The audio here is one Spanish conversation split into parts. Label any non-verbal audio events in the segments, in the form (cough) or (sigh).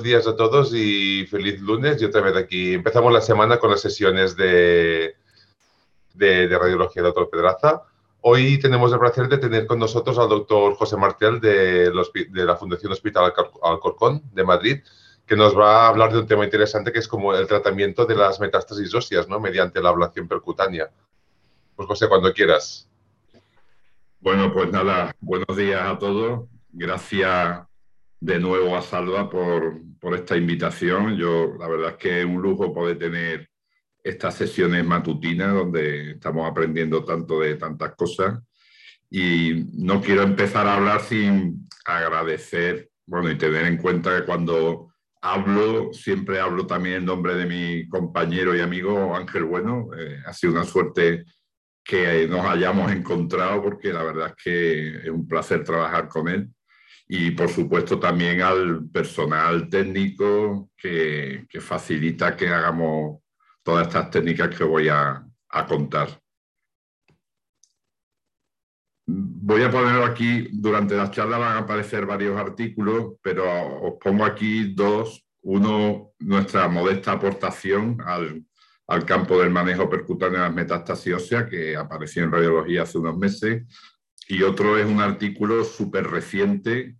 días a todos y feliz lunes. Y otra vez aquí empezamos la semana con las sesiones de, de, radiología del doctor Pedraza. Hoy tenemos el placer de tener con nosotros al doctor José Martel de, de la Fundación Hospital Alcorcón de Madrid, que nos va a hablar de un tema interesante que es como el tratamiento de las metástasis óseas, ¿no? Mediante la ablación percutánea. Pues José, cuando quieras. Bueno, pues nada, buenos días a todos. Gracias de nuevo a Salva por, por, esta invitación. Yo, la verdad es que es un lujo poder tener estas sesiones matutinas donde estamos aprendiendo tanto de tantas cosas. Y no quiero empezar a hablar sin agradecer, bueno, y tener en cuenta que cuando hablo, siempre hablo también en nombre de mi compañero y amigo Ángel Bueno. Eh, ha sido una suerte que nos hayamos encontrado porque la verdad es que es un placer trabajar con él y por supuesto también al personal técnico que, facilita que hagamos todas estas técnicas que voy a, contar. Voy a poner aquí, durante la charla van a aparecer varios artículos, pero os pongo aquí dos. Uno, nuestra modesta aportación al, al campo del manejo percutáneo de las metástasis óseas, que apareció en radiología hace unos meses, y otro es un artículo súper reciente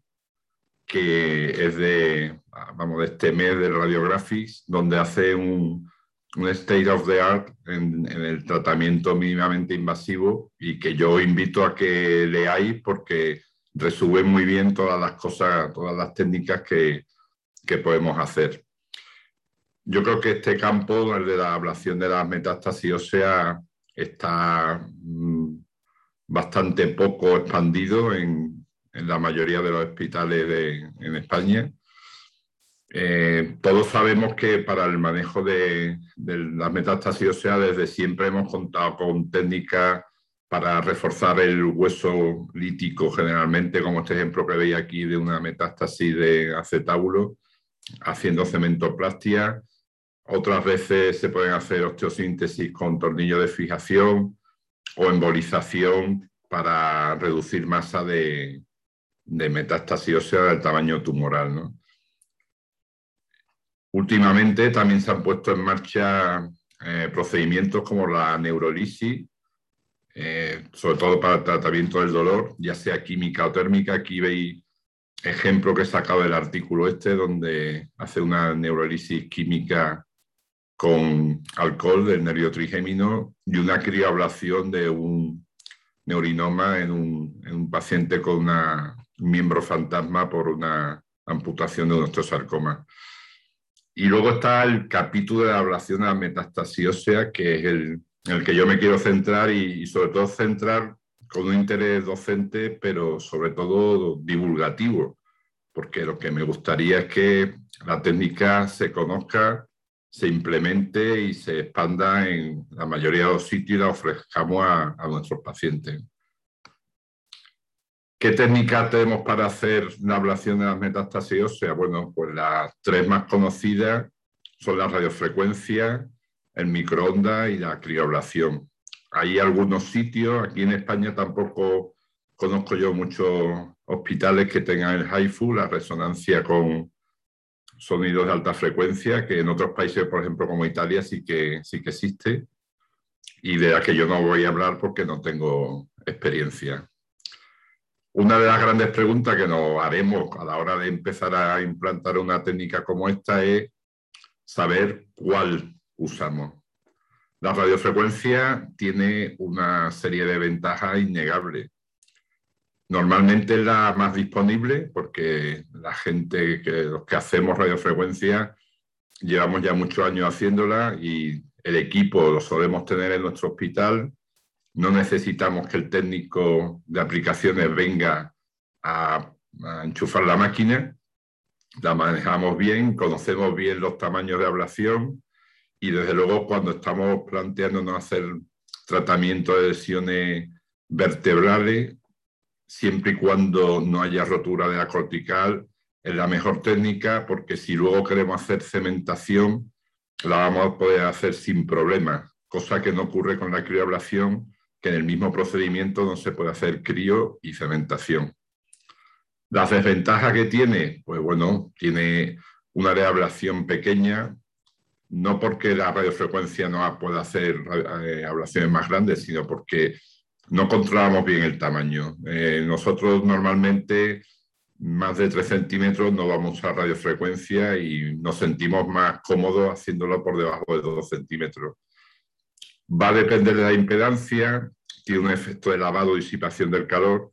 que es de, vamos, de este mes de Radiographics, donde hace un, un state of the art en, el tratamiento mínimamente invasivo y que yo invito a que leáis porque resume muy bien todas las cosas, todas las técnicas que, que podemos hacer. Yo creo que este campo, el de la ablación de las metástasis óseas, está mm, bastante poco expandido en, en la mayoría de los hospitales en España. Eh, todos sabemos que para el manejo de, las metástasis óseas desde siempre hemos contado con técnicas para reforzar el hueso lítico generalmente, como este ejemplo que veis aquí de una metástasis de acetábulo, haciendo cementoplastia. Otras veces se pueden hacer osteosíntesis con tornillo de fijación o embolización para reducir masa de, de metástasis ósea del tamaño tumoral. ¿no? Últimamente también se han puesto en marcha eh, procedimientos como la neurolisis, eh, sobre todo para tratamiento del dolor, ya sea química o térmica. Aquí veis ejemplo que he sacado del artículo este, donde hace una neurolisis química con alcohol del nervio trigémino y una crioablación de un neurinoma en un paciente con una miembro fantasma por una amputación de nuestro sarcoma. Y luego está el capítulo de la ablación a la metástasis ósea, que es el, el que yo me quiero centrar y, sobre todo centrar con un interés docente, pero sobre todo divulgativo, porque lo que me gustaría es que la técnica se conozca, se implemente y se expanda en la mayoría de los sitios y la ofrezcamos a nuestros pacientes. ¿Qué técnicas tenemos para hacer la ablación de las metástasis óseas? Bueno, pues las tres más conocidas son la radiofrecuencia, el microondas y la crioablación. Hay algunos sitios, aquí en España tampoco conozco yo muchos hospitales que tengan el HIFU, la resonancia con sonidos de alta frecuencia, que en otros países, por ejemplo, como Italia, sí que, sí que existe, y de la que yo no voy a hablar porque no tengo experiencia. Una de las grandes preguntas que nos haremos a la hora de empezar a implantar una técnica como esta es saber cuál usamos. La radiofrecuencia tiene una serie de ventajas innegables. Normalmente es la más disponible porque la gente que los que hacemos radiofrecuencia llevamos ya muchos años haciéndola y el equipo lo solemos tener en nuestro hospital no necesitamos que el técnico de aplicaciones venga a, enchufar la máquina, la manejamos bien, conocemos bien los tamaños de ablación y desde luego cuando estamos planteándonos hacer tratamiento de lesiones vertebrales, siempre y cuando no haya rotura de la cortical, es la mejor técnica porque si luego queremos hacer cementación, la vamos a poder hacer sin problemas, cosa que no ocurre con la crioablación, que en el mismo procedimiento no se puede hacer crío y cementación. La desventaja que tiene, pues bueno, tiene una área de ablación pequeña, no porque la radiofrecuencia no pueda hacer eh, ablaciones más grandes, sino porque no controlamos bien el tamaño. Eh, nosotros normalmente más de 3 centímetros no vamos a radiofrecuencia y nos sentimos más cómodos haciéndolo por debajo de 2 centímetros. Va a depender de la impedancia, tiene un efecto de lavado disipación del calor.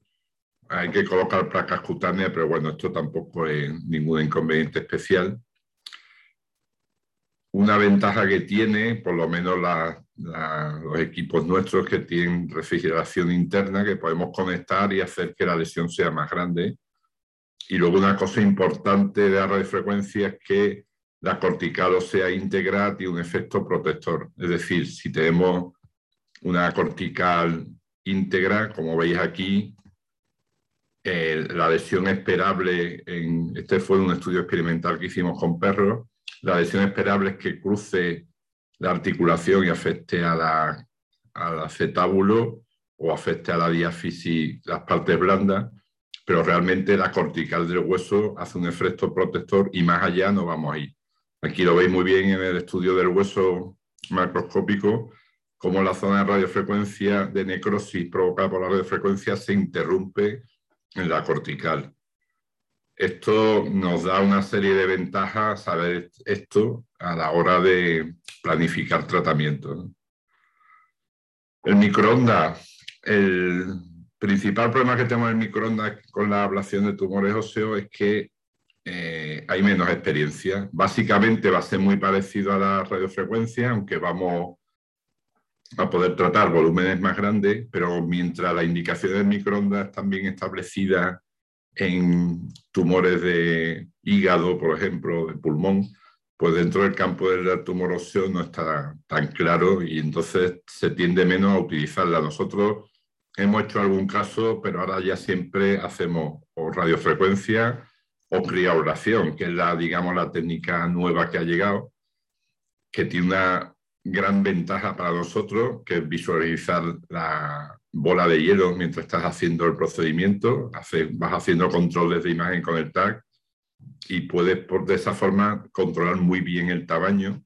Hay que colocar placas cutáneas, pero bueno, esto tampoco es ningún inconveniente especial. Una ventaja que tiene, por lo menos los equipos nuestros que tienen refrigeración interna, que podemos conectar y hacer que la lesión sea más grande. Y luego una cosa importante de la radiofrecuencia es que la cortical o sea íntegra tiene un efecto protector. Es decir, si tenemos una cortical íntegra, como veis aquí, eh, la lesión esperable, en, este fue un estudio experimental que hicimos con perros, la lesión esperable es que cruce la articulación y afecte a la, al acetábulo o afecte a la diáfisis, las partes blandas, pero realmente la cortical del hueso hace un efecto protector y más allá no vamos a ir. Aquí lo veis muy bien en el estudio del hueso macroscópico, cómo la zona de radiofrecuencia de necrosis provocada por la radiofrecuencia se interrumpe en la cortical. Esto nos da una serie de ventajas saber esto a la hora de planificar tratamiento. El microondas, el principal problema que tenemos en el microondas con la ablación de tumores óseos es que eh, hay menos experiencia. Básicamente va a ser muy parecido a la radiofrecuencia, aunque vamos a poder tratar volúmenes más grandes, pero mientras la indicación del microondas están bien establecidas en tumores de hígado, por ejemplo, de pulmón, pues dentro del campo del tumor óseo no está tan claro y entonces se tiende menos a utilizarla. Nosotros hemos hecho algún caso, pero ahora ya siempre hacemos radiofrecuencia o crioablación, que es la, digamos, la técnica nueva que ha llegado, que tiene una gran ventaja para nosotros, que es visualizar la bola de hielo mientras estás haciendo el procedimiento, vas haciendo controles de imagen con el tag y puedes por, de esa forma controlar muy bien el tamaño.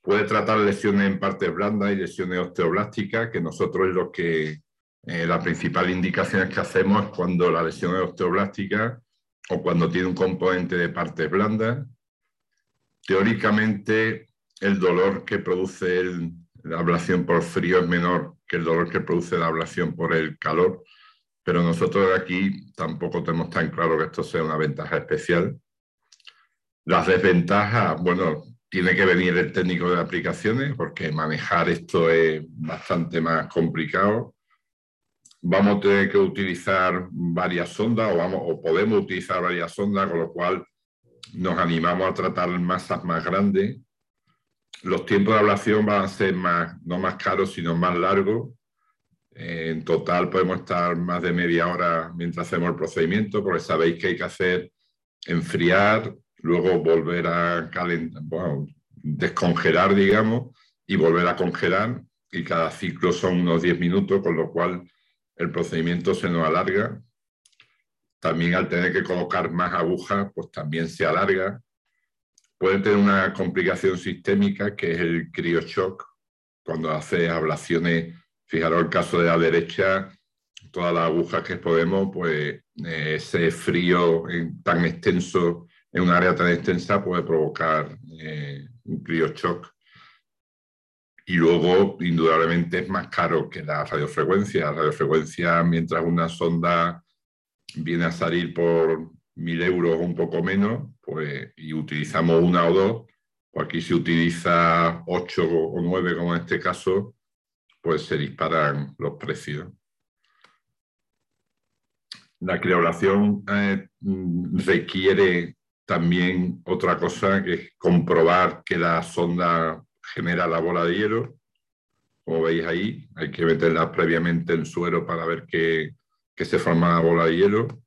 Puede tratar lesiones en partes blandas y lesiones osteoblásticas, que nosotros lo que eh, la principal indicación que hacemos es cuando la lesión es osteoblástica o cuando tiene un componente de partes blandas. Teóricamente, el dolor que produce la ablación por frío es menor que el dolor que produce la ablación por el calor, pero nosotros aquí tampoco tenemos tan claro que esto sea una ventaja especial. Las desventajas, bueno, tiene que venir el técnico de aplicaciones porque manejar esto es bastante más complicado. Vamos a tener que utilizar varias sondas o, vamos, o podemos utilizar varias sondas, con lo cual nos animamos a tratar masas más grandes los tiempos de ablación van a ser más, no más caros, sino más largos. En total podemos estar más de media hora mientras hacemos el procedimiento, porque sabéis que hay que hacer enfriar, luego volver a calentar, bueno, descongelar, digamos, y volver a congelar. Y cada ciclo son unos 10 minutos, con lo cual el procedimiento se nos alarga. También al tener que colocar más agujas, pues también se alarga puede tener una complicación sistémica que es el crioshock, cuando hace ablaciones, fijaros el caso de la derecha, todas las agujas que podemos, pues eh, ese frío tan extenso en un área tan extensa puede provocar eh, un crioshock. Y luego, indudablemente, es más caro que la radiofrecuencia. La radiofrecuencia, mientras una sonda viene a salir por mil euros o un poco menos, pues, y utilizamos una o dos, pues aquí se utiliza ocho o nueve, como en este caso, pues se disparan los precios. La criolación eh, requiere también otra cosa, que es comprobar que la sonda genera la bola de hielo. Como veis ahí, hay que meterla previamente en suero para ver que, que se forma la bola de hielo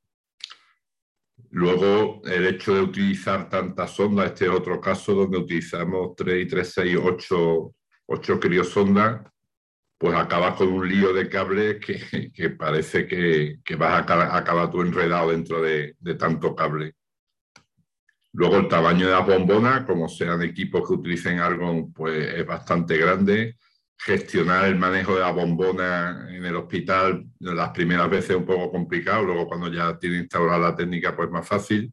Luego, el hecho de utilizar tantas sondas, este es otro caso donde utilizamos 3 y 3, 6, 8, 8 criosondas, pues acabas con un lío de cable que, (laughs) parece que, vas a acabar, tú enredado dentro de, tanto cable. Luego el tamaño de la bombona, como sean equipos que utilicen algo, pues es bastante grande. Gestionar el manejo de la bombona en el hospital las primeras veces es un poco complicado, luego cuando ya tiene instalada la técnica pues más fácil.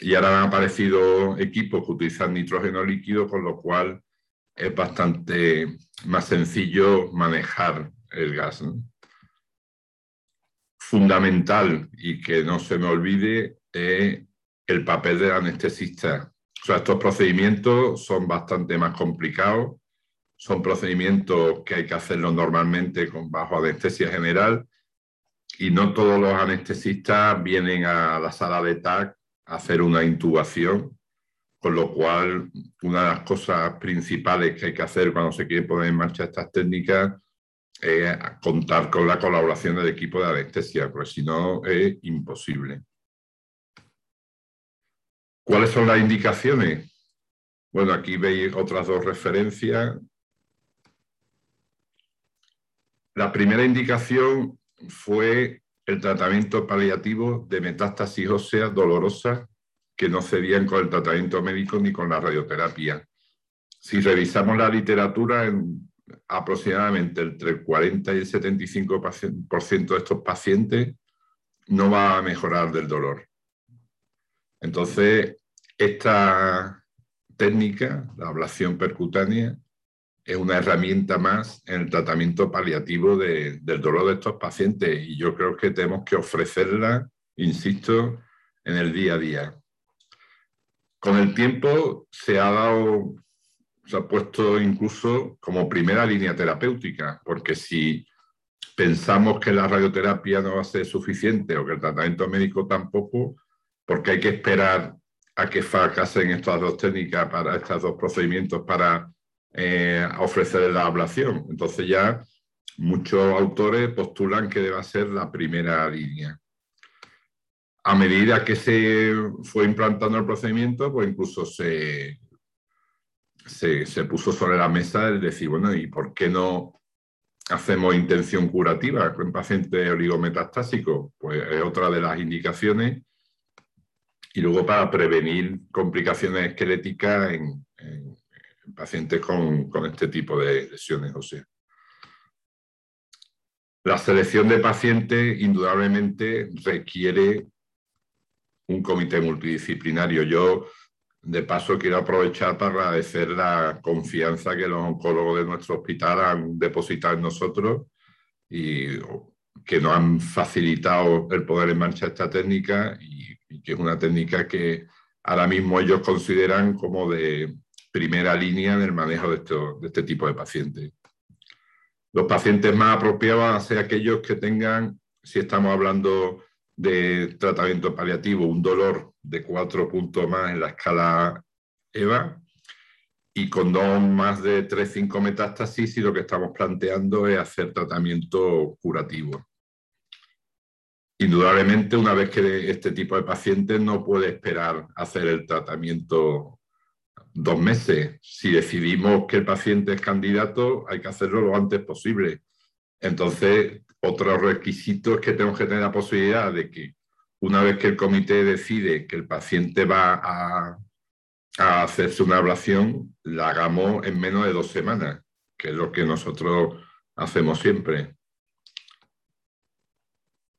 Y ahora han aparecido equipos que utilizan nitrógeno líquido, con lo cual es bastante más sencillo manejar el gas. Fundamental y que no se me olvide es el papel del anestesista. O sea, estos procedimientos son bastante más complicados, son procedimientos que hay que hacerlo normalmente con bajo anestesia general y no todos los anestesistas vienen a la sala de TAC a hacer una intubación, con lo cual una de las cosas principales que hay que hacer cuando se quiere poner en marcha estas técnicas es contar con la colaboración del equipo de anestesia, porque si no es imposible. ¿Cuáles son las indicaciones? Bueno, aquí veis otras dos referencias. La primera indicación fue el tratamiento paliativo de metástasis ósea dolorosa que no cedían con el tratamiento médico ni con la radioterapia. Si revisamos la literatura, en aproximadamente entre el 40 y el 75% de estos pacientes no va a mejorar del dolor. Entonces, esta técnica, la ablación percutánea, es una herramienta más en el tratamiento paliativo del dolor de estos pacientes y yo creo que tenemos que ofrecerla, insisto, en el día a día. Con el tiempo se ha dado, se ha puesto incluso como primera línea terapéutica, porque si pensamos que la radioterapia no va a ser suficiente o que el tratamiento médico tampoco, porque hay que esperar a que fracasen estas dos técnicas, para estos dos procedimientos para eh, ofrecer la ablación. Entonces ya muchos autores postulan que deba ser la primera línea. A medida que se fue implantando el procedimiento, pues incluso se, se, puso sobre la mesa el decir, bueno, ¿y por qué no hacemos intención curativa con pacientes oligometastásicos? Pues es otra de las indicaciones y luego para prevenir complicaciones esqueléticas en, pacientes con, este tipo de lesiones. La selección de pacientes indudablemente requiere un comité multidisciplinario. Yo, de paso, quiero aprovechar para agradecer la confianza que los oncólogos de nuestro hospital han depositado en nosotros y que nos han facilitado el poder en marcha esta técnica que es una técnica que ahora mismo ellos consideran como de primera línea en el manejo de, de este tipo de pacientes. Los pacientes más apropiados van a ser aquellos que tengan, si estamos hablando de tratamiento paliativo, un dolor de cuatro puntos más en la escala EVA y con dos más de 3-5 metástasis y lo que estamos planteando es hacer tratamiento curativo. Indudablemente, una vez que este tipo de pacientes no puede esperar hacer el tratamiento dos meses. Si decidimos que el paciente es candidato, hay que hacerlo lo antes posible. Entonces, otro requisito es que tenemos que tener la posibilidad de que una vez que el comité decide que el paciente va a, a hacerse una ablación, la hagamos en menos de dos semanas, que es lo que nosotros hacemos siempre.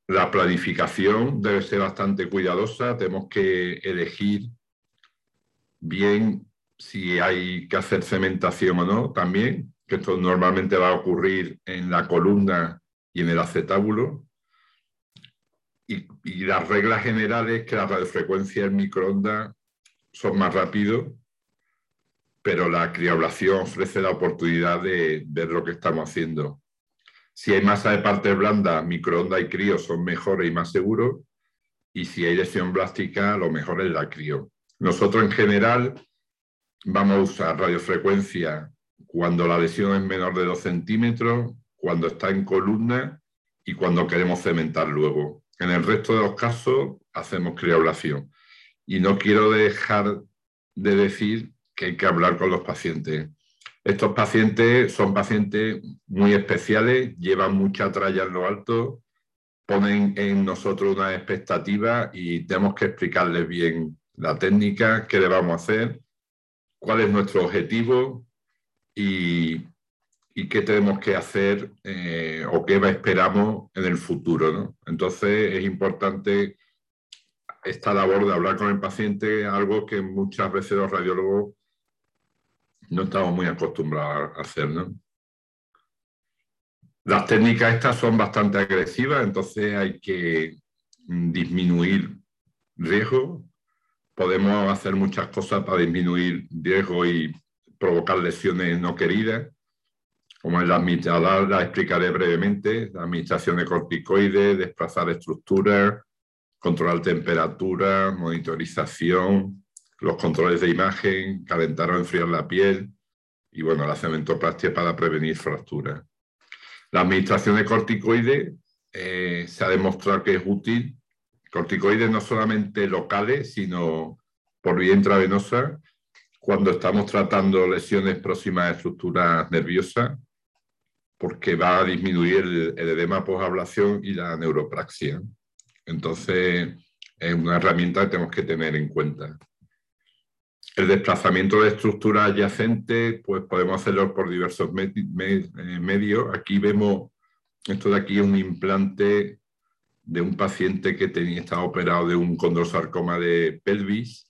La planificación debe ser bastante cuidadosa, tenemos que elegir bien si hay que hacer cementación o no también, que esto normalmente va a ocurrir en la columna y en el acetábulo. Y, las reglas generales que la radiofrecuencia en microondas son más rápidos, pero la criablación ofrece la oportunidad de ver lo que estamos haciendo. Si hay masa de partes blandas, microondas y crío son mejores y más seguros. Y si hay lesión blástica, lo mejor es la crío. Nosotros en general vamos a usar radiofrecuencia cuando la lesión es menor de 2 centímetros, cuando está en columna y cuando queremos cementar luego. En el resto de los casos hacemos crioblación. Y no quiero dejar de decir que hay que hablar con los pacientes. Estos pacientes son pacientes muy especiales, llevan mucha tralla en lo alto, ponen en nosotros una expectativa y tenemos que explicarles bien la técnica, qué le vamos a hacer, cuál es nuestro objetivo y, qué tenemos que hacer eh, o qué esperamos en el futuro. Entonces es importante esta labor de hablar con el paciente, algo que muchas veces los radiólogos no estamos muy acostumbrados a hacer. Las técnicas estas son bastante agresivas, entonces hay que disminuir riesgo. Podemos hacer muchas cosas para disminuir riesgo y provocar lesiones no queridas, como la, la, la explicaré brevemente, la administración de corticoides, desplazar estructuras, controlar temperatura, monitorización, los controles de imagen, calentar o enfriar la piel y bueno, la cementoplastia para prevenir fracturas. La administración de corticoides eh, se ha demostrado que es útil. Corticoides no solamente locales, sino por vía intravenosa, cuando estamos tratando lesiones próximas a estructuras nerviosas, porque va a disminuir el, el edema posablación y la neuropraxia. Entonces, es una herramienta que tenemos que tener en cuenta. El desplazamiento de estructuras adyacentes, pues podemos hacerlo por diversos eh, medios. Aquí vemos, esto de aquí es un implante de un paciente que tenía, estaba operado de un condrosarcoma de pelvis.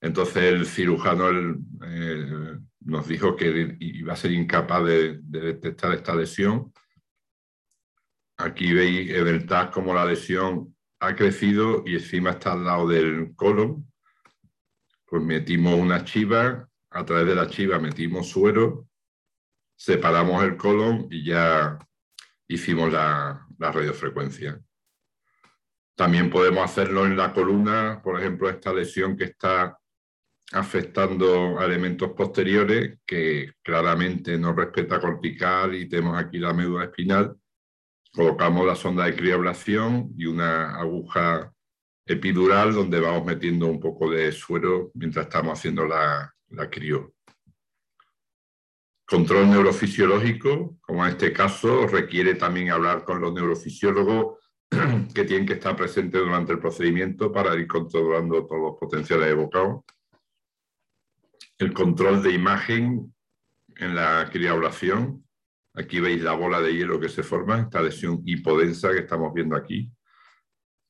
Entonces el cirujano eh, nos dijo que iba a ser incapaz de, detectar esta lesión. Aquí veis en el TAC cómo la lesión ha crecido y encima está al lado del colon pues metimos una chiva, a través de la chiva metimos suero, separamos el colon y ya hicimos la, radiofrecuencia. También podemos hacerlo en la columna, por ejemplo, esta lesión que está afectando a elementos posteriores, que claramente no respeta cortical y tenemos aquí la médula espinal. Colocamos la sonda de crioblación y una aguja epidural donde vamos metiendo un poco de suero mientras estamos haciendo la, la crio. Control neurofisiológico, como en este caso, requiere también hablar con los neurofisiólogos (clears throat) que tienen que estar presentes durante el procedimiento para ir controlando todos los potenciales evocados. El control de imagen en la criablación. Aquí veis la bola de hielo que se forma, esta lesión hipodensa que estamos viendo aquí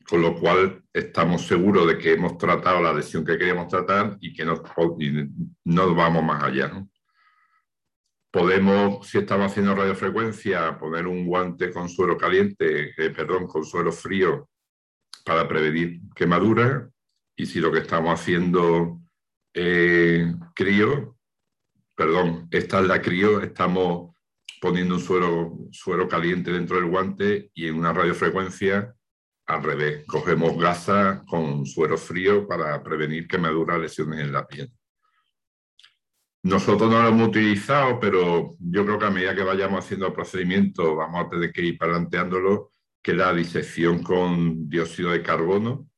con lo cual estamos seguros de que hemos tratado la lesión que queríamos tratar y que no, no vamos más allá. Podemos, si estamos haciendo radiofrecuencia, poner un guante con suero caliente, eh, perdón, con suero frío para prevenir quemadura. Y si lo que estamos haciendo eh, crío, perdón, esta es la crío, estamos poniendo un suero, suero caliente dentro del guante y en una radiofrecuencia al revés, cogemos gasa con suero frío para prevenir quemaduras, lesiones en la piel. Nosotros no lo hemos utilizado, pero yo creo que a medida que vayamos haciendo el procedimiento vamos a tener que ir planteándolo, que la disección con dióxido de carbono,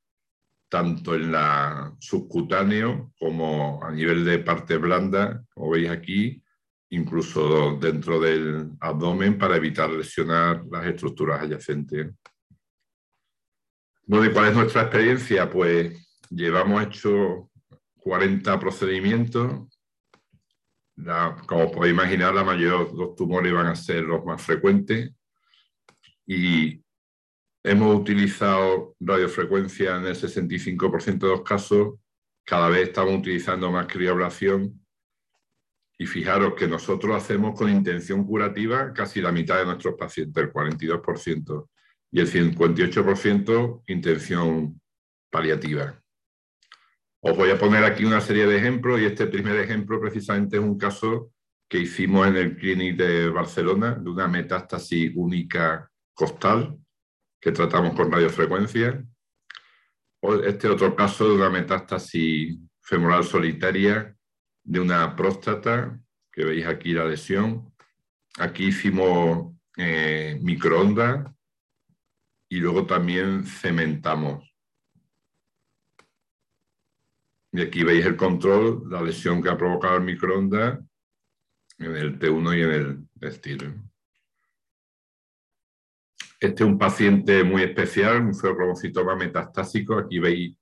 tanto en la subcutáneo como a nivel de parte blanda, como veis aquí, incluso dentro del abdomen para evitar lesionar las estructuras adyacentes. Bueno, ¿cuál es nuestra experiencia? Pues llevamos hecho 40 procedimientos. como podéis imaginar, la mayoría de los tumores van a ser los más frecuentes. Y hemos utilizado radiofrecuencia en el 65% de los casos. Cada vez estamos utilizando más crioblación. Y fijaros que nosotros hacemos con intención curativa casi la mitad de nuestros pacientes, el 42% y el 58% intención paliativa. Os voy a poner aquí una serie de ejemplos y este primer ejemplo precisamente es un caso que hicimos en el Clinic de Barcelona de una metástasis única costal que tratamos con radiofrecuencia. Este otro caso de una metástasis femoral solitaria de una próstata, que veis aquí la lesión. Aquí hicimos eh, microondas y luego también cementamos. Y aquí veis el control, la lesión que ha provocado el microondas en el T1 y en el estilo. Este es un paciente muy especial, un feocromocitoma metastásico. Aquí veis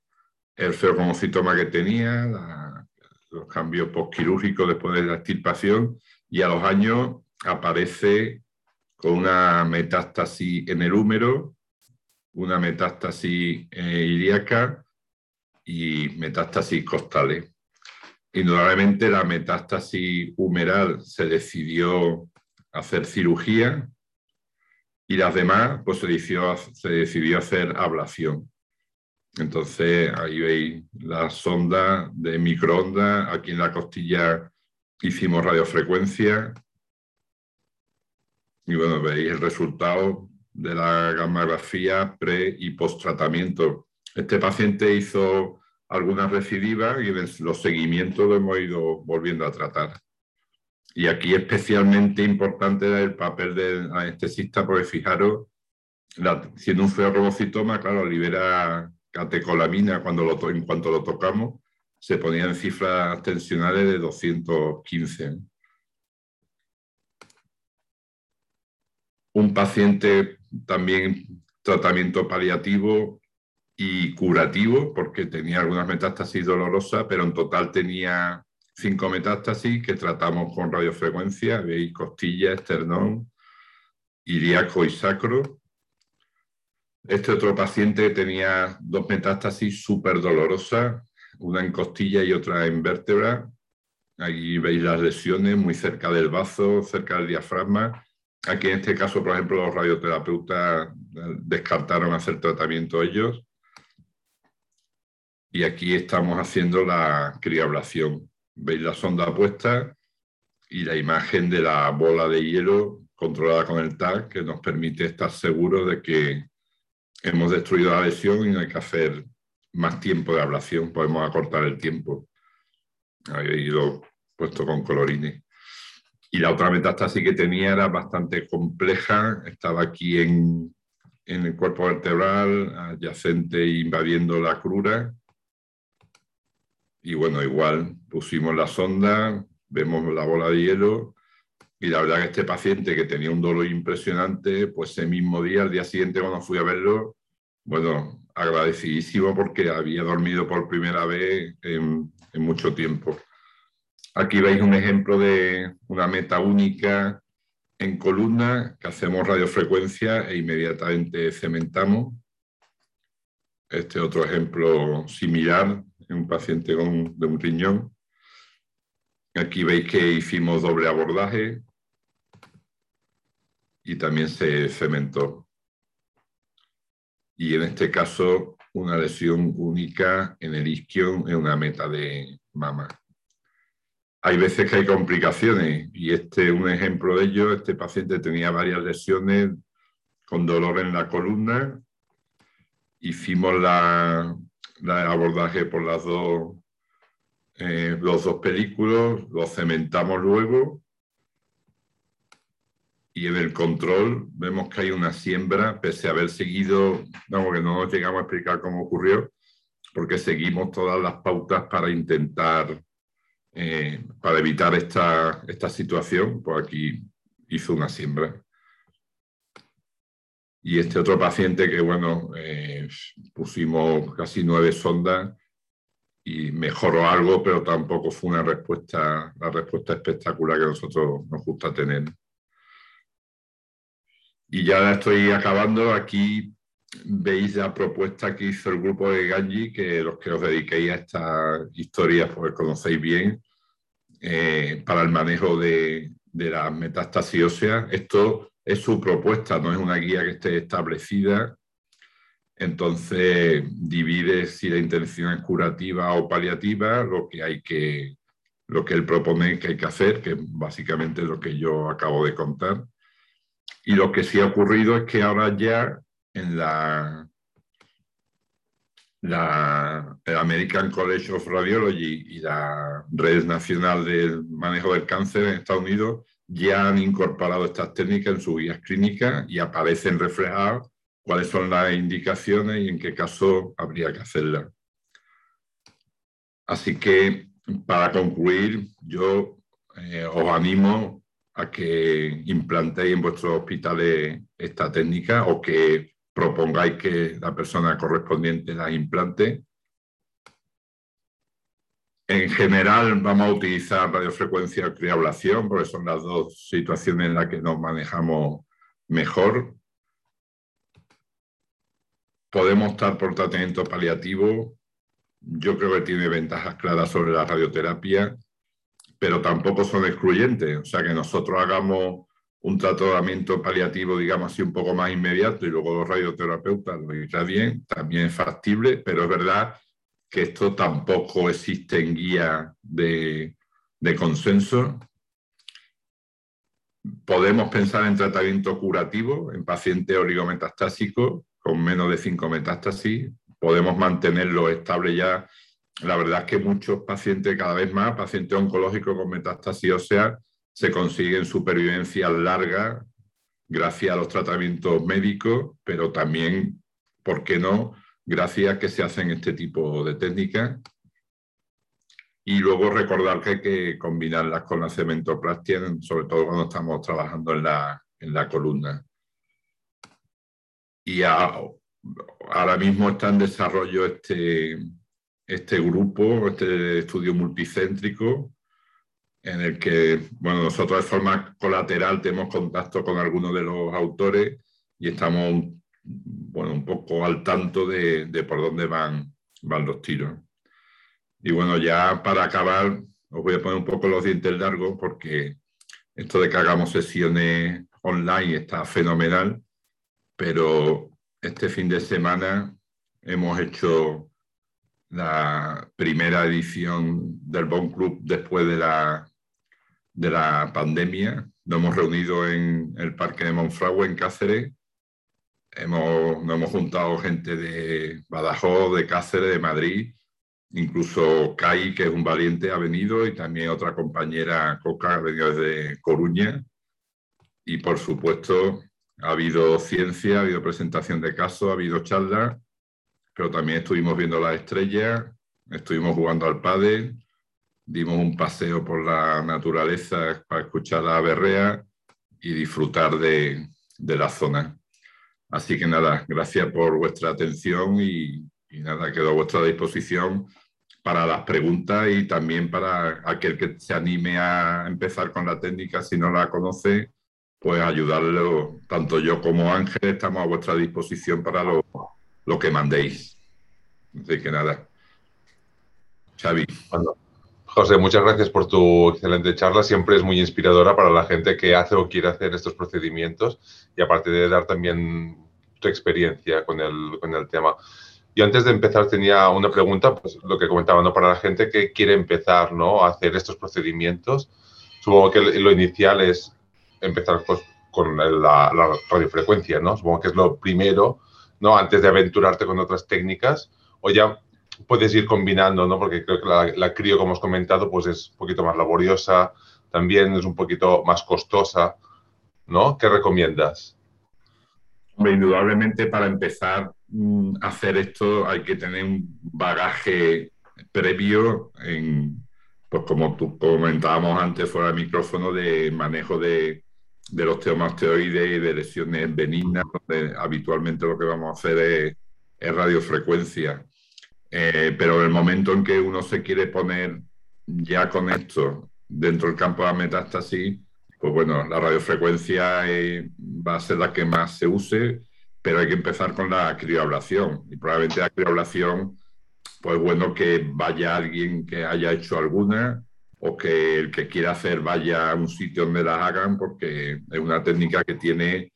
el feocomocitoma que tenía, los cambios postquirúrgicos después de la extirpación, y a los años aparece con una metástasis en el húmero, una metástasis eh, ilíaca y metástasis costales. Indudablemente la metástasis humeral se decidió hacer cirugía y las demás pues se decidió, se decidió hacer ablación. Entonces ahí veis la sonda de microondas, aquí en la costilla hicimos radiofrecuencia y bueno, veis el resultado de la gammagrafía pre y post tratamiento. Este paciente hizo algunas recidivas y en los seguimientos lo hemos ido volviendo a tratar. Y aquí especialmente importante el papel del anestesista, porque fijaros, siendo un feorrobocitoma, claro, libera catecolamina cuando lo en cuanto lo tocamos, se ponía en cifras tensionales de 215. Un paciente también tratamiento paliativo y curativo, porque tenía algunas metástasis dolorosas, pero en total tenía cinco metástasis que tratamos con radiofrecuencia, veis costilla, esternón, ilíaco y sacro. Este otro paciente tenía dos metástasis súper dolorosas, una en costilla y otra en vértebra. Aquí veis las lesiones muy cerca del bazo, cerca del diafragma. Aquí en este caso, por ejemplo, los radioterapeutas descartaron hacer tratamiento ellos. Y aquí estamos haciendo la criablación. Veis la sonda puesta y la imagen de la bola de hielo controlada con el TAC que nos permite estar seguros de que hemos destruido la lesión y no hay que hacer más tiempo de ablación, podemos acortar el tiempo. Había ido puesto con colorines. Y la otra metástasis que tenía era bastante compleja, estaba aquí en, en el cuerpo vertebral, adyacente invadiendo la crura, y bueno, igual pusimos la sonda, vemos la bola de hielo y la verdad que este paciente que tenía un dolor impresionante, pues ese mismo día, al día siguiente cuando fui a verlo, bueno, agradecidísimo porque había dormido por primera vez en mucho tiempo. Aquí veis un ejemplo de una meta única en columna que hacemos radiofrecuencia e inmediatamente cementamos. Este otro ejemplo similar un paciente de un riñón. Aquí veis que hicimos doble abordaje y también se cementó. Y en este caso, una lesión única en el isquion en una meta de mama. Hay veces que hay complicaciones y este es un ejemplo de ello. Este paciente tenía varias lesiones con dolor en la columna. Hicimos la, el abordaje por las dos, eh, los dos películas, lo cementamos luego y en el control vemos que hay una siembra, pese a haber seguido, vamos, que no nos llegamos a explicar cómo ocurrió, porque seguimos todas las pautas para intentar, eh, para evitar esta, esta situación, pues aquí hizo una siembra. Y este otro paciente que, bueno, eh, pusimos casi nueve sondas y mejoró algo, pero tampoco fue una respuesta, la respuesta espectacular que a nosotros nos gusta tener. Y ya estoy acabando. Aquí veis la propuesta que hizo el grupo de Ganji, que los que os dediquéis a estas historias, pues conocéis bien, eh, para el manejo de, de la metástasis ósea. Esto es su propuesta, no es una guía que esté establecida. Entonces divide si la intención es curativa o paliativa, lo que hay que, lo que él propone que hay que hacer, que básicamente es lo que yo acabo de contar. Y lo que sí ha ocurrido es que ahora ya en la, la American College of Radiology y la Red Nacional del Manejo del Cáncer en Estados Unidos ya han incorporado estas técnicas en sus guías clínicas y aparecen reflejadas cuáles son las indicaciones y en qué caso habría que hacerlas. Así que, para concluir, yo eh, os animo a que implantéis en vuestros hospitales esta técnica o que propongáis que la persona correspondiente la implante En general vamos a utilizar radiofrecuencia o criablación porque son las dos situaciones en las que nos manejamos mejor. Podemos estar por tratamiento paliativo. Yo creo que tiene ventajas claras sobre la radioterapia, pero tampoco son excluyentes. O sea, que nosotros hagamos un tratamiento paliativo, digamos así, un poco más inmediato y luego los radioterapeutas lo irradien, también es factible, pero es verdad que esto tampoco existe en guía de, consenso. Podemos pensar en tratamiento curativo en pacientes oligometastásicos con menos de 5 metástasis. Podemos mantenerlo estable ya. La verdad es que muchos pacientes, cada vez más, pacientes oncológicos con metástasis ósea, se consiguen supervivencia larga gracias a los tratamientos médicos, pero también, ¿por qué no?, gracias a que se hacen este tipo de técnicas. Y luego recordar que hay que combinarlas con la cementoplastia, sobre todo cuando estamos trabajando en la, en la columna. Y ahora mismo está en desarrollo este, este grupo, este estudio multicéntrico, en el que, bueno, nosotros de forma colateral tenemos contacto con algunos de los autores y estamos bueno, un poco al tanto de, por dónde van, van los tiros. Y bueno, ya para acabar, os voy a poner un poco los dientes largos porque esto de que hagamos sesiones online está fenomenal, pero este fin de semana hemos hecho la primera edición del Bon Club después de la, de la pandemia. Nos hemos reunido en el Parque de Monfragüe, en Cáceres, Hemos, nos hemos juntado gente de Badajoz, de Cáceres, de Madrid, incluso Kai, que es un valiente, ha venido y también otra compañera, Coca, ha venido desde Coruña. Y por supuesto, ha habido ciencia, ha habido presentación de casos, ha habido charlas, pero también estuvimos viendo las estrellas, estuvimos jugando al pádel, dimos un paseo por la naturaleza para escuchar la berrea y disfrutar de, de la zona. Así que nada, gracias por vuestra atención y, nada, quedo a vuestra disposición para las preguntas y también para aquel que se anime a empezar con la técnica si no la conoce, pues ayudarlo. Tanto yo como Ángel estamos a vuestra disposición para lo, lo que mandéis. Así que nada. Xavi. José, muchas gracias por tu excelente charla. Siempre es muy inspiradora para la gente que hace o quiere hacer estos procedimientos y aparte de dar también tu experiencia con el, con el tema. Y antes de empezar tenía una pregunta, pues lo que comentaba, ¿no? Para la gente que quiere empezar, ¿no? A hacer estos procedimientos, supongo que lo inicial es empezar pues, con la, la, radiofrecuencia, ¿no? Supongo que es lo primero, ¿no? Antes de aventurarte con otras técnicas, o ya puedes ir combinando, ¿no? Porque creo que la, la crío, como hemos comentado, pues es un poquito más laboriosa, también es un poquito más costosa, ¿no? ¿Qué recomiendas? indudablemente para empezar mm, a hacer esto hay que tener un bagaje previo en, pues como tú comentábamos antes fuera del micrófono, de manejo de, de los teomasteroides y de lesiones benignas, donde habitualmente lo que vamos a hacer es radiofrecuencia. Eh, pero el momento en que uno se quiere poner ya con esto dentro del campo de la metástasis, pues bueno, la radiofrecuencia eh, va a ser la que más se use, pero hay que empezar con la crioablación. Y probablemente la crioablación, pues bueno, que vaya alguien que haya hecho alguna o que el que quiera hacer vaya a un sitio donde las hagan, porque es una técnica que tiene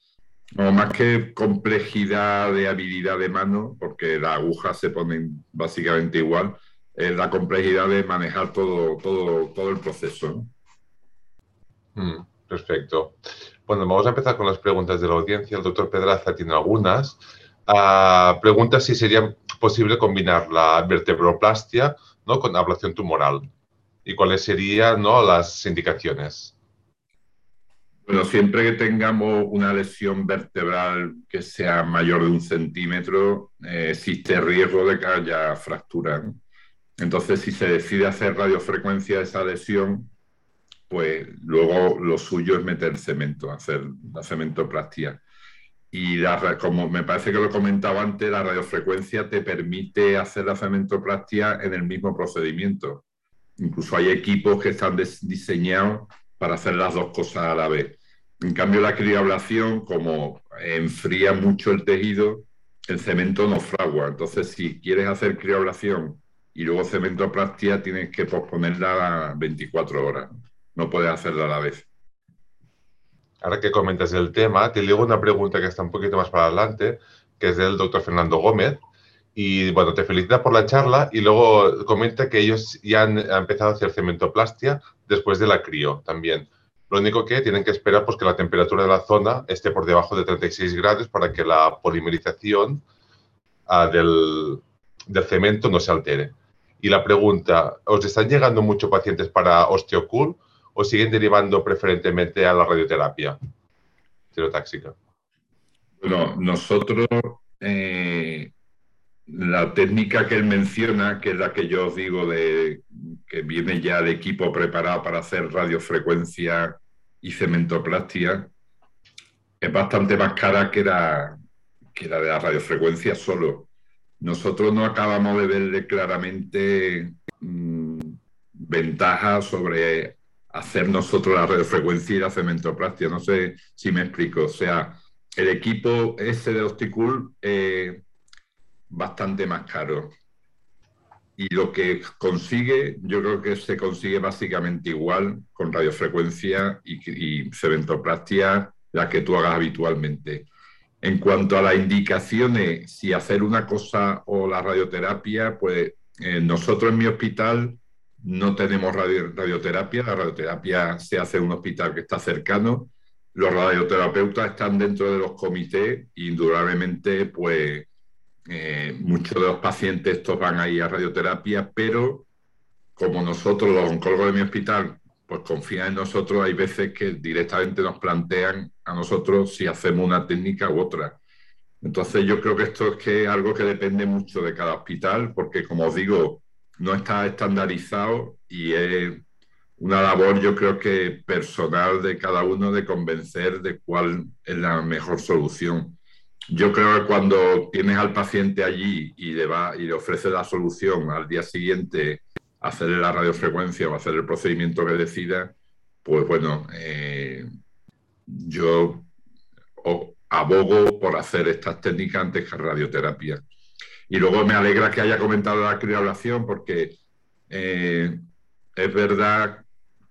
no más que complejidad de habilidad de mano, porque las agujas se ponen básicamente igual, la complejidad de manejar todo, todo, todo el proceso. Mm, perfecto. Bueno, vamos a empezar con las preguntas de la audiencia. El doctor Pedraza tiene algunas. Uh, pregunta si sería posible combinar la vertebroplastia ¿no? con ablación tumoral y cuáles serían ¿no? las indicaciones. Bueno, siempre que tengamos una lesión vertebral que sea mayor de un centímetro, eh, existe riesgo de que haya fractura. Entonces, si se decide hacer radiofrecuencia de esa lesión, pues luego lo suyo es meter cemento, hacer la cementoplastia. Y como me parece que lo he comentado antes, la, radiofrecuencia te permite hacer la cementoplastia en el mismo procedimiento. Incluso hay equipos que están diseñados para hacer las dos cosas a la vez. En cambio, la crioablación, como enfría mucho el tejido, el cemento no fragua. Entonces, si quieres hacer crioablación y luego cementoplastia, tienes que posponerla a 24 horas. No puedes hacerla a la vez. Ahora que comentas el tema, te digo una pregunta que está un poquito más para adelante, que es del doctor Fernando Gómez. Y bueno, te felicita por la charla y luego comenta que ellos ya han, empezado a hacer cementoplastia después de la crío también. Lo único que tienen que esperar pues, que la temperatura de la zona esté por debajo de 36 grados para que la polimerización ah, del, cemento no se altere. Y la pregunta, ¿os están llegando muchos pacientes para osteocool o siguen derivando preferentemente a la radioterapia tirotáxica? Bueno, nosotros eh, la técnica que él menciona, que es la que yo os digo de que viene ya de equipo preparado para hacer radiofrecuencia y cementoplastia, es bastante más cara que la, que la de la radiofrecuencia solo. Nosotros no acabamos de verle claramente mm, ventajas sobre hacer nosotros la radiofrecuencia y la cementoplastia. No sé si me explico. O sea, el equipo ese de Osticool eh, bastante más caro. Y lo que consigue, yo creo que se consigue básicamente igual con radiofrecuencia y, y cementoplastia, la que tú hagas habitualmente. En cuanto a las indicaciones, si hacer una cosa o la radioterapia, pues eh, nosotros en mi hospital no tenemos radioterapia, la radioterapia se hace en un hospital que está cercano, los radioterapeutas están dentro de los comités y indudablemente pues eh, muchos de los pacientes estos van ahí a radioterapia, pero como nosotros, los oncólogos de mi hospital, pues confían en nosotros, hay veces que directamente nos plantean a nosotros si hacemos una técnica u otra. Entonces yo creo que esto es que algo que depende mucho de cada hospital, porque como os digo, no está estandarizado y es una labor yo creo que personal de cada uno de convencer de cuál es la mejor solución yo creo que cuando tienes al paciente allí y le, va, y le ofrece la solución al día siguiente, hacerle la radiofrecuencia o hacer el procedimiento que decida, pues bueno, eh, yo abogo por hacer estas técnicas antes que radioterapia. Y luego me alegra que haya comentado la criolación porque eh, es verdad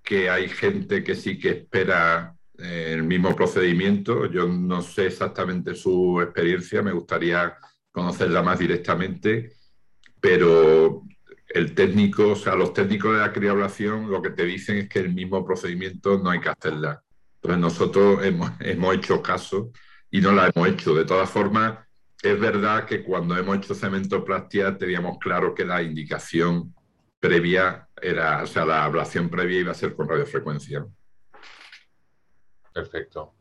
que hay gente que sí que espera el mismo procedimiento. Yo no sé exactamente su experiencia, me gustaría conocerla más directamente, pero el técnico, o sea, los técnicos de la criablación lo que te dicen es que el mismo procedimiento no hay que hacerla. Entonces nosotros hemos, hemos hecho caso y no la hemos hecho. De todas formas, es verdad que cuando hemos hecho cementoplastia teníamos claro que la indicación previa era, o sea, la ablación previa iba a ser con radiofrecuencia. Perfecto.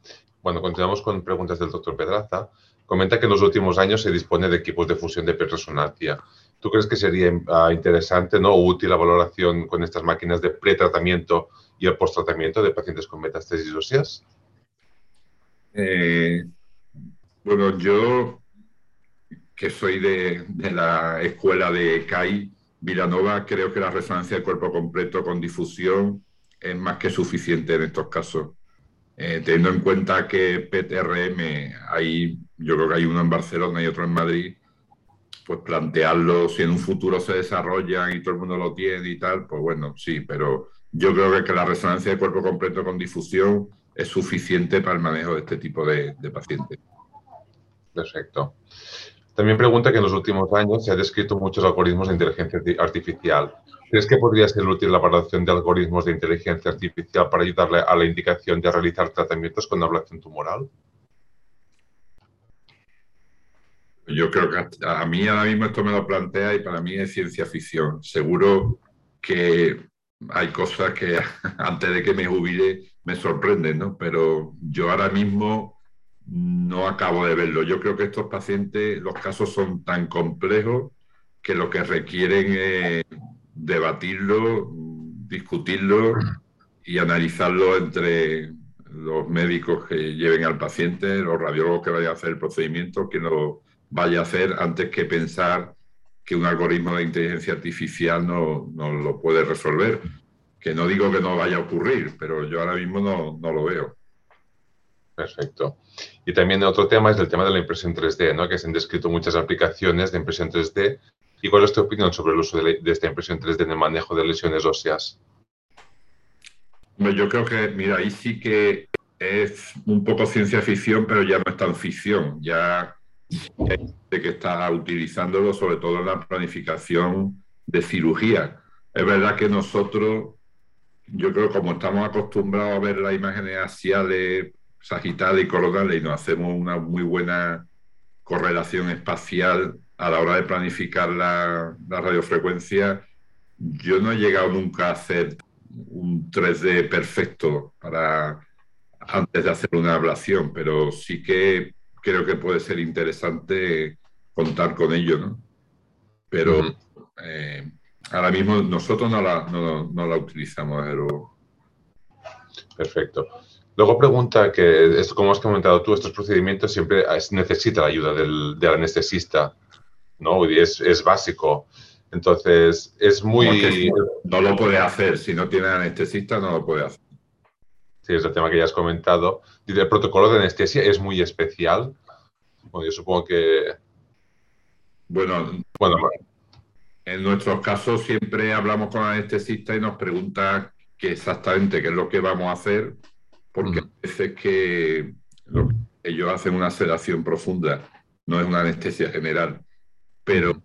Bueno, continuamos con preguntas del doctor Pedraza. Comenta que en los últimos años se dispone de equipos de fusión de resonancia. ¿Tú crees que sería ah, interesante ¿no? o útil la valoración con estas máquinas de pretratamiento y el posttratamiento de pacientes con metástasis óseas? Eh, bueno, yo que soy de, de, la escuela de CAI Villanova, creo que la resonancia del cuerpo completo con difusión es más que suficiente en estos casos. Eh, teniendo en cuenta que PTRM, hay, yo creo que hay uno en Barcelona y otro en Madrid, pues plantearlo, si en un futuro se desarrollan y todo el mundo lo tiene y tal, pues bueno, sí, pero yo creo que, la resonancia de cuerpo completo con difusión es suficiente para el manejo de este tipo de, de pacientes. Perfecto. También pregunta que en los últimos años se han descrito muchos algoritmos de inteligencia artificial. ¿Crees que podría ser útil la valoración de algoritmos de inteligencia artificial para ayudarle a la indicación de realizar tratamientos con ablación tumoral? Yo creo que a mí ahora mismo esto me lo plantea y para mí es ciencia ficción. Seguro que hay cosas que (laughs) antes de que me jubile me sorprenden, ¿no? Pero yo ahora mismo no acabo de verlo. Yo creo que estos pacientes, los casos son tan complejos que lo que requieren es debatirlo, discutirlo y analizarlo entre los médicos que lleven al paciente, los radiólogos que vayan a hacer el procedimiento, que lo vaya a hacer antes que pensar que un algoritmo de inteligencia artificial no, no, lo puede resolver. Que no digo que no vaya a ocurrir, pero yo ahora mismo no, no lo veo. Perfecto. Y también otro tema es el tema de la impresión 3D, ¿no? que se han descrito muchas aplicaciones de impresión 3D. ¿Y cuál es tu opinión sobre el uso de, esta impresión 3D en el manejo de lesiones óseas? Yo creo que, mira, ahí sí que es un poco ciencia ficción, pero ya no es tan ficción. Ya hay gente que está utilizándolo, sobre todo en la planificación de cirugía. Es verdad que nosotros, yo creo como estamos acostumbrados a ver las imágenes axiales sagital y coronal y nos hacemos una muy buena correlación espacial a la hora de planificar la, radiofrecuencia, yo no he llegado nunca a hacer un 3D perfecto para antes de hacer una ablación, pero sí que creo que puede ser interesante contar con ello, ¿no? Pero eh, ahora mismo nosotros no la, no, no la utilizamos, pero... Perfecto. Luego pregunta que, como has comentado tú, estos procedimientos siempre necesitan la ayuda del, anestesista, ¿no? Y es, básico. Entonces, es muy... No, lo puede hacer. Si no tiene anestesista, no lo puede hacer. Sí, es el tema que ya has comentado. El protocolo de anestesia es muy especial. Bueno, yo supongo que... Bueno, bueno, en nuestros casos siempre hablamos con el anestesista y nos pregunta qué exactamente qué es lo que vamos a hacer porque a veces que ellos hacen una sedación profunda, no es una anestesia general, pero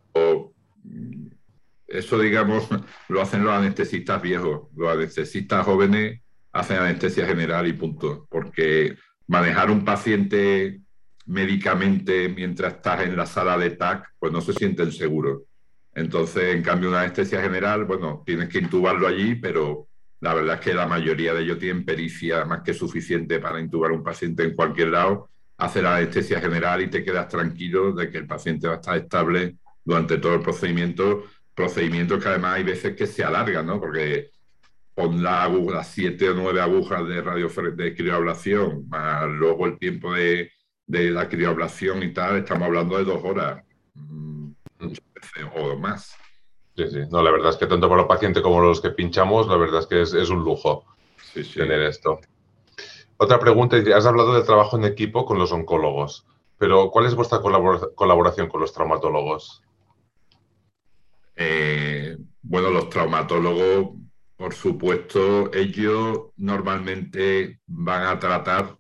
eso, digamos, lo hacen los anestesistas viejos. Los anestesistas jóvenes hacen anestesia general y punto, porque manejar un paciente médicamente mientras estás en la sala de TAC, pues no se sienten seguros. Entonces, en cambio, una anestesia general, bueno, tienes que intubarlo allí, pero la verdad es que la mayoría de ellos tienen pericia más que suficiente para intubar un paciente en cualquier lado, hacer la anestesia general y te quedas tranquilo de que el paciente va a estar estable durante todo el procedimiento. Procedimientos que además hay veces que se alargan, ¿no? Porque con la las siete o nueve agujas de radio de crioablación, más luego el tiempo de, de la crioablación y tal, estamos hablando de dos horas mm, o más. Sí, sí. No, la verdad es que tanto para los pacientes como los que pinchamos, la verdad es que es, un lujo tener esto. Otra pregunta, has hablado del trabajo en equipo con los oncólogos, pero ¿cuál es vuestra colaboración con los traumatólogos? Eh, bueno, los traumatólogos, por supuesto, ellos normalmente van a tratar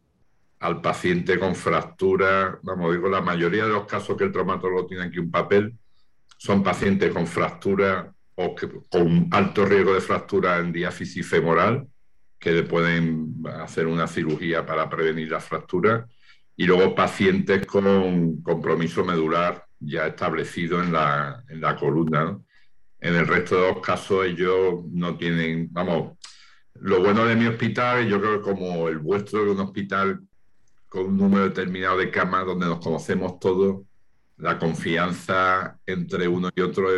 al paciente con fractura, vamos, digo, la mayoría de los casos que el traumatólogo tiene aquí un papel, son pacientes con fractura o con alto riesgo de fractura en diáfisis femoral, que pueden hacer una cirugía para prevenir la fractura, y luego pacientes con compromiso medular ya establecido en la, en la columna. En el resto de los casos ellos no tienen, vamos, lo bueno de mi hospital, yo creo que como el vuestro, es un hospital con un número determinado de camas donde nos conocemos todos, la confianza entre uno y otro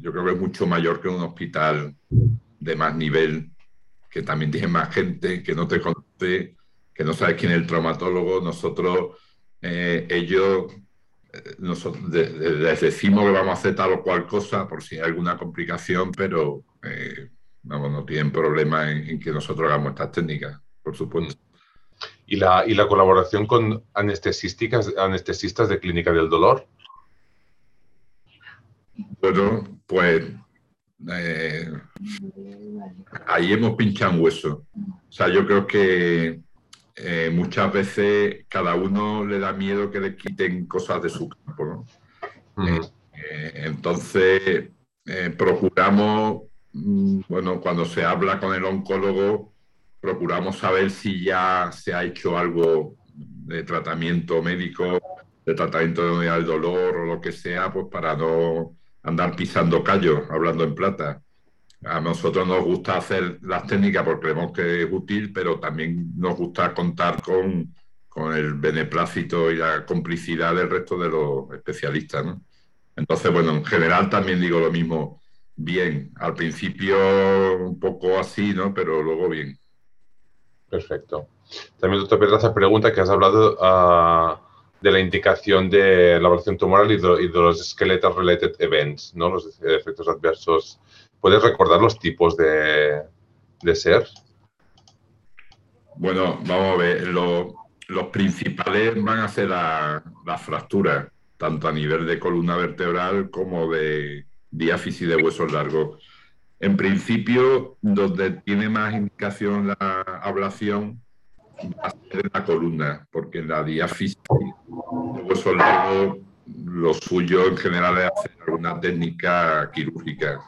yo creo que es mucho mayor que un hospital de más nivel, que también tiene más gente, que no te conoce, que no sabes quién es el traumatólogo. Nosotros, eh, ellos, eh, les decimos que vamos a hacer tal o cual cosa por si hay alguna complicación, pero eh, no tienen problema en, que nosotros hagamos estas técnicas, por supuesto. ¿Y la, y la colaboración con anestesistas de clínica del dolor? Bueno, pues eh, ahí hemos pinchado un hueso. O sea, yo creo que eh, muchas veces cada uno le da miedo que le quiten cosas de su campo, ¿no? Eh, entonces, procuramos, mm, bueno, cuando se habla con el oncólogo, procuramos saber si ya se ha hecho algo de tratamiento médico, de tratamiento del dolor o lo que sea, pues para no andar pisando callos, hablando en plata. A nosotros nos gusta hacer las técnicas porque creemos que es útil, pero también nos gusta contar con, con el beneplácito y la complicidad del resto de los especialistas. Entonces, bueno, en general también digo lo mismo. Bien, al principio un poco así, ¿no? Pero luego bien. Perfecto. También doctor Pedraza pregunta que has hablado, uh, de la indicación de la evaluación tumoral y de, los skeletal related events, ¿no? los efectos adversos. ¿Puedes recordar los tipos de, de SER? Bueno, vamos a ver, los principales van a ser las la fracturas, tanto a nivel de columna vertebral como de diáfisis de huesos largos. En principio, donde tiene más indicación la ablación va a ser en la columna, porque en la diáfisis de huesos largos lo suyo en general es hacer alguna técnica quirúrgica,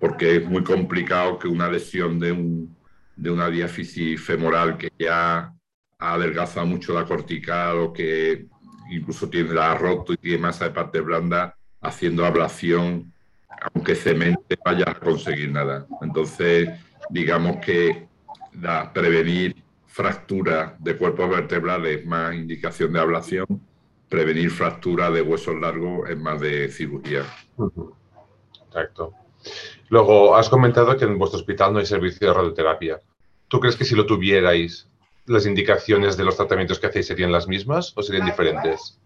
porque es muy complicado que una lesión de, un, de una diáfisis femoral que ya adelgaza mucho la cortical o que incluso tiene la roto y tiene masa de parte blanda, haciendo ablación aunque cemente vaya a conseguir nada. Entonces, digamos que la, prevenir fracturas de cuerpos vertebrales es más indicación de ablación, prevenir fracturas de huesos largos es más de cirugía. Exacto. Luego, has comentado que en vuestro hospital no hay servicio de radioterapia. ¿Tú crees que si lo tuvierais, las indicaciones de los tratamientos que hacéis serían las mismas o serían diferentes?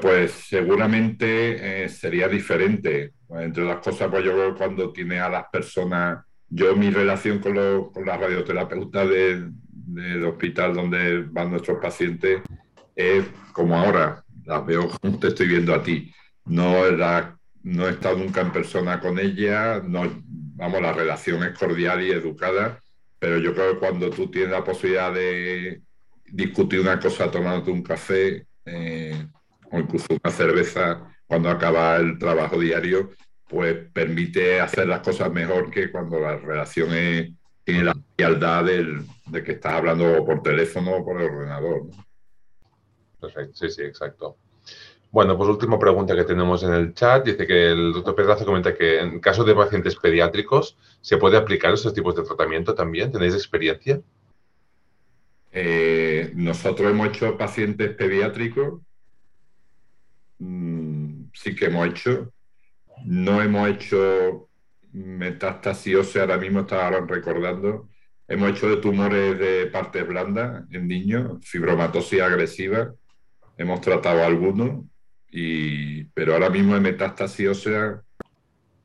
pues seguramente eh, sería diferente. Entre las cosas, pues yo cuando tiene a las personas, yo mi relación con, los, con las radioterapeutas del hospital donde van nuestros pacientes es como ahora, las veo como te estoy viendo a ti. No, no he estado nunca en persona con ella, no, vamos, la relación es cordial y educada, pero yo creo que cuando tú tienes la posibilidad de discutir una cosa tomándote un café, eh, o incluso una cerveza cuando acaba el trabajo diario, pues permite hacer las cosas mejor que cuando la relación tiene la frialdad de que estás hablando por teléfono o por el ordenador. Perfecto, sí, sí, exacto. Bueno, pues última pregunta que tenemos en el chat. Dice que el doctor Pedraza comenta que en caso de pacientes pediátricos, ¿se puede aplicar esos tipos de tratamiento también? ¿Tenéis experiencia? Eh, nosotros hemos hecho pacientes pediátricos Mm, sí que hemos hecho. No hemos hecho metástasis ósea, ahora mismo estaba recordando. Hemos hecho de tumores de partes blandas en niños, fibromatosis agresiva. Hemos tratado algunos, y, pero ahora mismo en metástasis ósea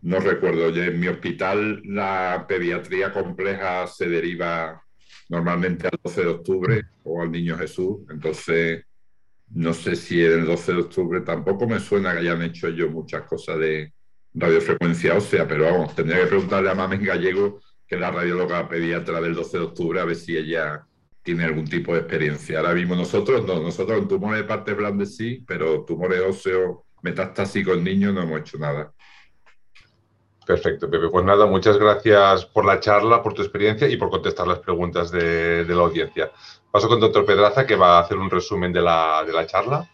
no recuerdo. En mi hospital la pediatría compleja se deriva normalmente al 12 de octubre o al Niño Jesús. Entonces, no sé si el 12 de octubre tampoco me suena que hayan hecho yo muchas cosas de radiofrecuencia ósea, pero vamos, tendría que preguntarle a Mamen Gallego, que es la radióloga pediatra del 12 de octubre, a ver si ella tiene algún tipo de experiencia. Ahora mismo nosotros no, nosotros en tumores de parte blanda sí, pero tumores óseos metastásicos en niños no hemos hecho nada. Perfecto, Pepe. Pues nada, muchas gracias por la charla, por tu experiencia y por contestar las preguntas de, la audiencia. Paso con doctor Pedraza, que va a hacer un resumen de la, charla.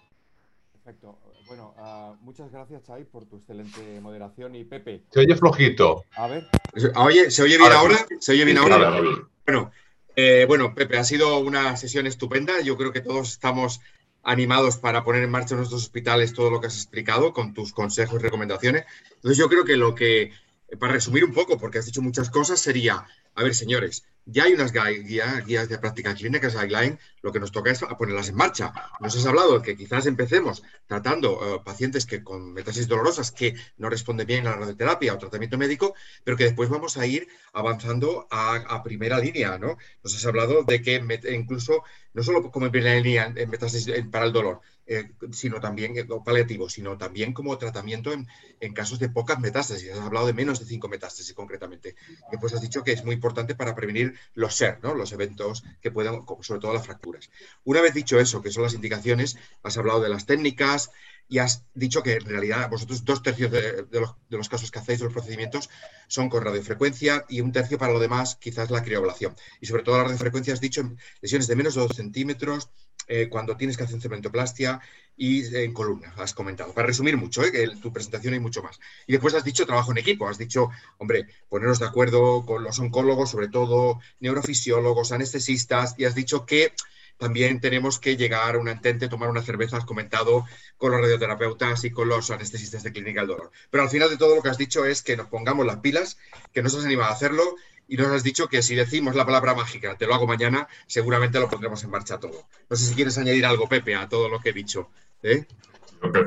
Perfecto. Bueno, ah, muchas gracias, Chay, por tu excelente moderación. Y Pepe. Se oye flojito. A ver. Oye, ¿se oye bien ahora? ¿Se oye bien ahora? Bueno, eh, bueno, Pepe, ha sido una sesión estupenda. Yo creo que todos estamos animados para poner en marcha en nuestros hospitales todo lo que has explicado con tus consejos y recomendaciones. Entonces yo creo que lo que para resumir un poco, porque has dicho muchas cosas, sería, a ver, señores, ya hay unas guías, de práctica clínica, guideline, lo que nos toca es ponerlas en marcha. Nos has hablado de que quizás empecemos tratando uh, pacientes que con metástasis dolorosas que no responden bien a la radioterapia o tratamiento médico, pero que después vamos a ir avanzando a, primera línea, ¿no? Nos has hablado de que incluso, no solo como primera línea en para el dolor, eh, sino también, eh, paliativo, sino también como tratamiento en, casos de pocas metástasis. Has hablado de menos de cinco metástasis concretamente. Y pues has dicho que es muy importante para prevenir los SER, los eventos que puedan, sobre todo las fracturas. Una vez dicho eso, que son las indicaciones, has hablado de las técnicas, y has dicho que en realidad vosotros dos tercios de, los, casos que hacéis, de los procedimientos, son con radiofrecuencia y un tercio para lo demás quizás la crioablación. Y sobre todo la radiofrecuencia has dicho lesiones de menos de 2 centímetros, eh, cuando tienes que hacer cementoplastia y en columna, has comentado. Para resumir mucho, ¿eh? que tu presentación hay mucho más. Y después has dicho trabajo en equipo, has dicho, hombre, poneros de acuerdo con los oncólogos, sobre todo neurofisiólogos, anestesistas, y has dicho que también tenemos que llegar a un entente, tomar una cerveza, has comentado, con los radioterapeutas y con los anestesistas de clínica del dolor. Pero al final de todo lo que has dicho es que nos pongamos las pilas, que nos has animado a hacerlo y nos has dicho que si decimos la palabra mágica, te lo hago mañana, seguramente lo pondremos en marcha todo. No sé si quieres añadir algo, Pepe, a todo lo que he dicho. ¿eh?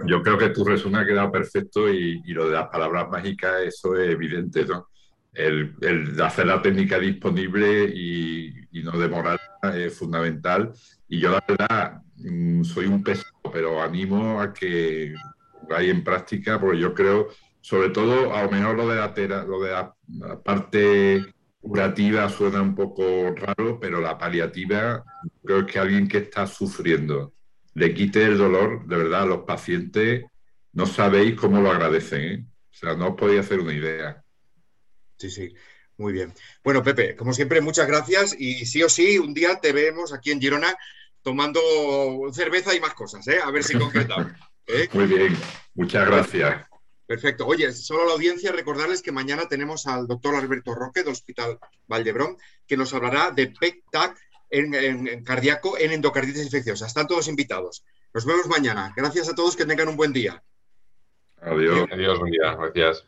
Yo, creo, que tu resumen ha quedado perfecto y, lo de las palabras mágicas, eso es evidente, ¿no? El, hacer la técnica disponible y, no demorar es fundamental. Y yo, la verdad, mm, soy un pesado, pero animo a que vaya en práctica, porque yo creo, sobre todo, a lo mejor lo de la, lo de la parte curativa suena un poco raro, pero la paliativa, creo que alguien que está sufriendo le quite el dolor, de verdad, a los pacientes no sabéis cómo lo agradecen. ¿eh? O sea, no os podéis hacer una idea. Sí, sí, muy bien. Bueno, Pepe, como siempre, muchas gracias y sí o sí, un día te vemos aquí en Girona tomando cerveza y más cosas, ¿eh? A ver si concretamos. ¿eh? Muy bien, muchas gracias. Perfecto. Oye, solo a la audiencia recordarles que mañana tenemos al doctor Alberto Roque del Hospital Valdebrón, que nos hablará de PEC-TAC en, cardíaco en endocarditis infecciosa. Están todos invitados. Nos vemos mañana. Gracias a todos, que tengan un buen día. Adiós. Adiós, buen día. Gracias.